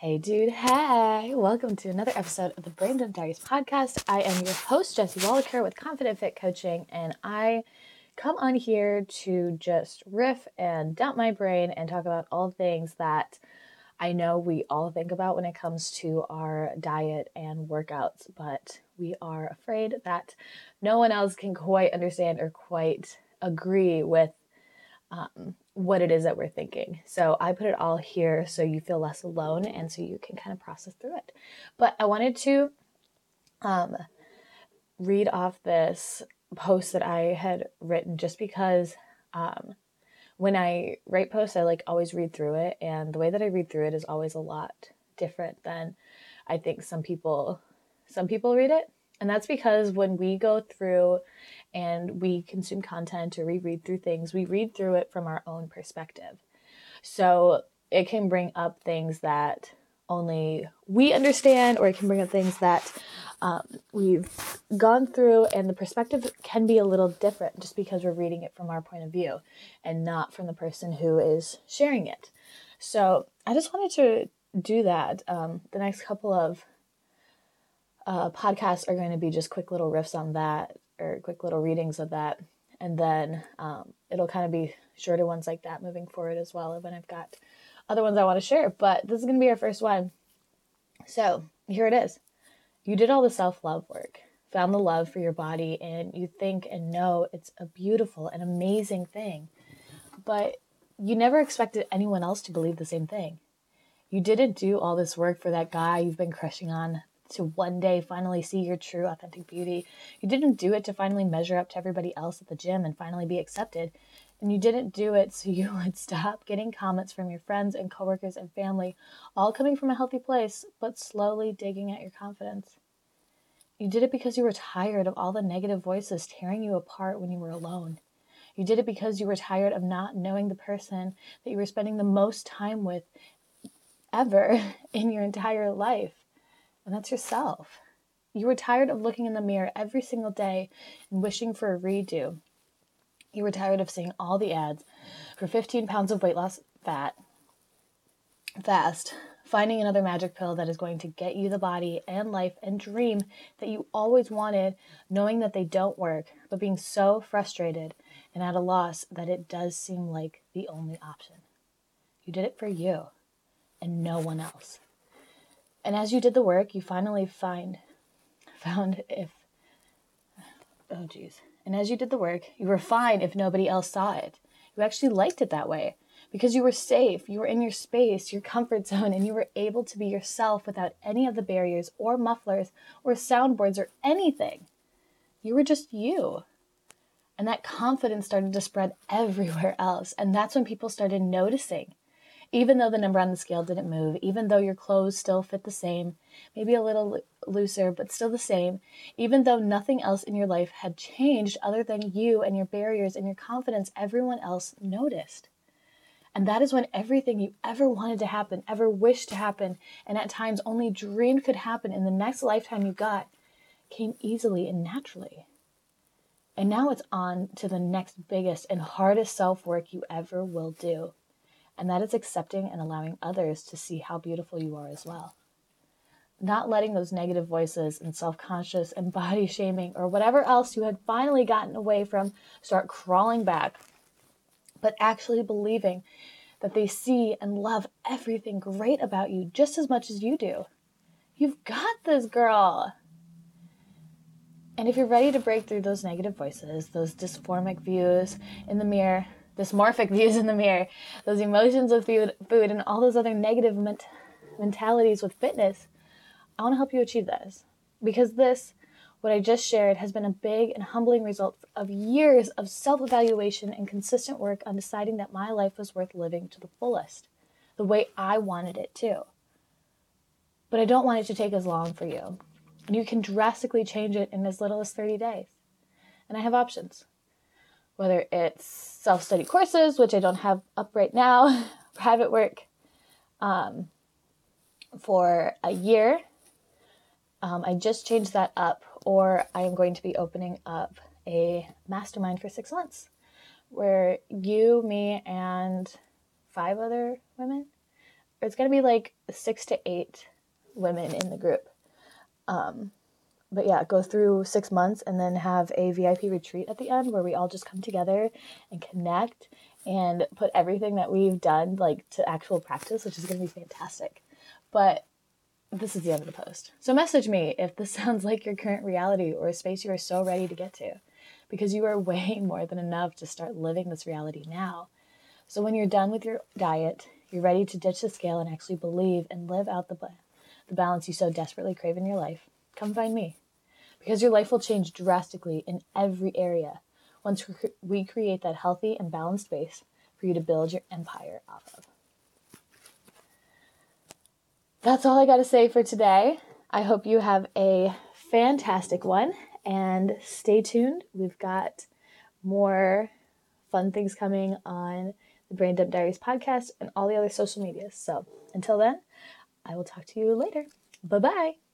Hey, dude. Hey. Welcome to another episode of the Brain Dump Diaries podcast. I am your host, Jessie Wallaker with Confident Fit Coaching, and I come on here to just riff and dump my brain and talk about all things that I know we all think about when it comes to our diet and workouts, but we are afraid that no one else can quite understand or quite agree with um, what it is that we're thinking. So I put it all here so you feel less alone and so you can kind of process through it. But I wanted to um, read off this post that I had written just because um, when I write posts, I like always read through it. And the way that I read through it is always a lot different than I think some people some people read it. And that's because when we go through and we consume content or we read through things, we read through it from our own perspective. So it can bring up things that only we understand, or it can bring up things that um, we've gone through, and the perspective can be a little different just because we're reading it from our point of view and not from the person who is sharing it. So I just wanted to do that. Um, the next couple of uh, podcasts are going to be just quick little riffs on that or quick little readings of that. And then um, it'll kind of be shorter ones like that moving forward as well. When I've got other ones I want to share, but this is going to be our first one. So here it is. You did all the self love work, found the love for your body, and you think and know it's a beautiful and amazing thing. But you never expected anyone else to believe the same thing. You didn't do all this work for that guy you've been crushing on to one day finally see your true authentic beauty. You didn't do it to finally measure up to everybody else at the gym and finally be accepted. And you didn't do it so you would stop getting comments from your friends and coworkers and family, all coming from a healthy place, but slowly digging at your confidence. You did it because you were tired of all the negative voices tearing you apart when you were alone. You did it because you were tired of not knowing the person that you were spending the most time with ever in your entire life and that's yourself. You were tired of looking in the mirror every single day and wishing for a redo. You were tired of seeing all the ads for 15 pounds of weight loss fat fast, finding another magic pill that is going to get you the body and life and dream that you always wanted, knowing that they don't work, but being so frustrated and at a loss that it does seem like the only option. You did it for you and no one else. And as you did the work, you finally find found if oh geez. And as you did the work, you were fine if nobody else saw it. You actually liked it that way because you were safe, you were in your space, your comfort zone, and you were able to be yourself without any of the barriers or mufflers or soundboards or anything. You were just you. And that confidence started to spread everywhere else. And that's when people started noticing even though the number on the scale didn't move, even though your clothes still fit the same, maybe a little looser, but still the same, even though nothing else in your life had changed other than you and your barriers and your confidence, everyone else noticed. And that is when everything you ever wanted to happen, ever wished to happen, and at times only dreamed could happen in the next lifetime you got, came easily and naturally. And now it's on to the next biggest and hardest self work you ever will do and that is accepting and allowing others to see how beautiful you are as well. Not letting those negative voices and self conscious and body shaming or whatever else you had finally gotten away from start crawling back, but actually believing that they see and love everything great about you just as much as you do. You've got this, girl. And if you're ready to break through those negative voices, those dysphoric views in the mirror, dysmorphic views in the mirror, those emotions with food, food and all those other negative ment- mentalities with fitness, I want to help you achieve this. Because this, what I just shared, has been a big and humbling result of years of self evaluation and consistent work on deciding that my life was worth living to the fullest, the way I wanted it to. But I don't want it to take as long for you. And you can drastically change it in as little as 30 days. And I have options whether it's self study courses, which I don't have up right now, private work um, for a year. Um, I just changed that up, or I am going to be opening up a mastermind for six months where you, me, and five other women it's going to be like six to eight women in the group. Um, but yeah, go through six months and then have a VIP retreat at the end where we all just come together and connect and put everything that we've done like to actual practice, which is going to be fantastic. But this is the end of the post. So message me if this sounds like your current reality or a space you are so ready to get to because you are way more than enough to start living this reality now. So when you're done with your diet, you're ready to ditch the scale and actually believe and live out the, the balance you so desperately crave in your life, come find me. Because your life will change drastically in every area once we create that healthy and balanced base for you to build your empire off of. That's all I got to say for today. I hope you have a fantastic one and stay tuned. We've got more fun things coming on the Brain Dump Diaries podcast and all the other social medias. So until then, I will talk to you later. Bye bye.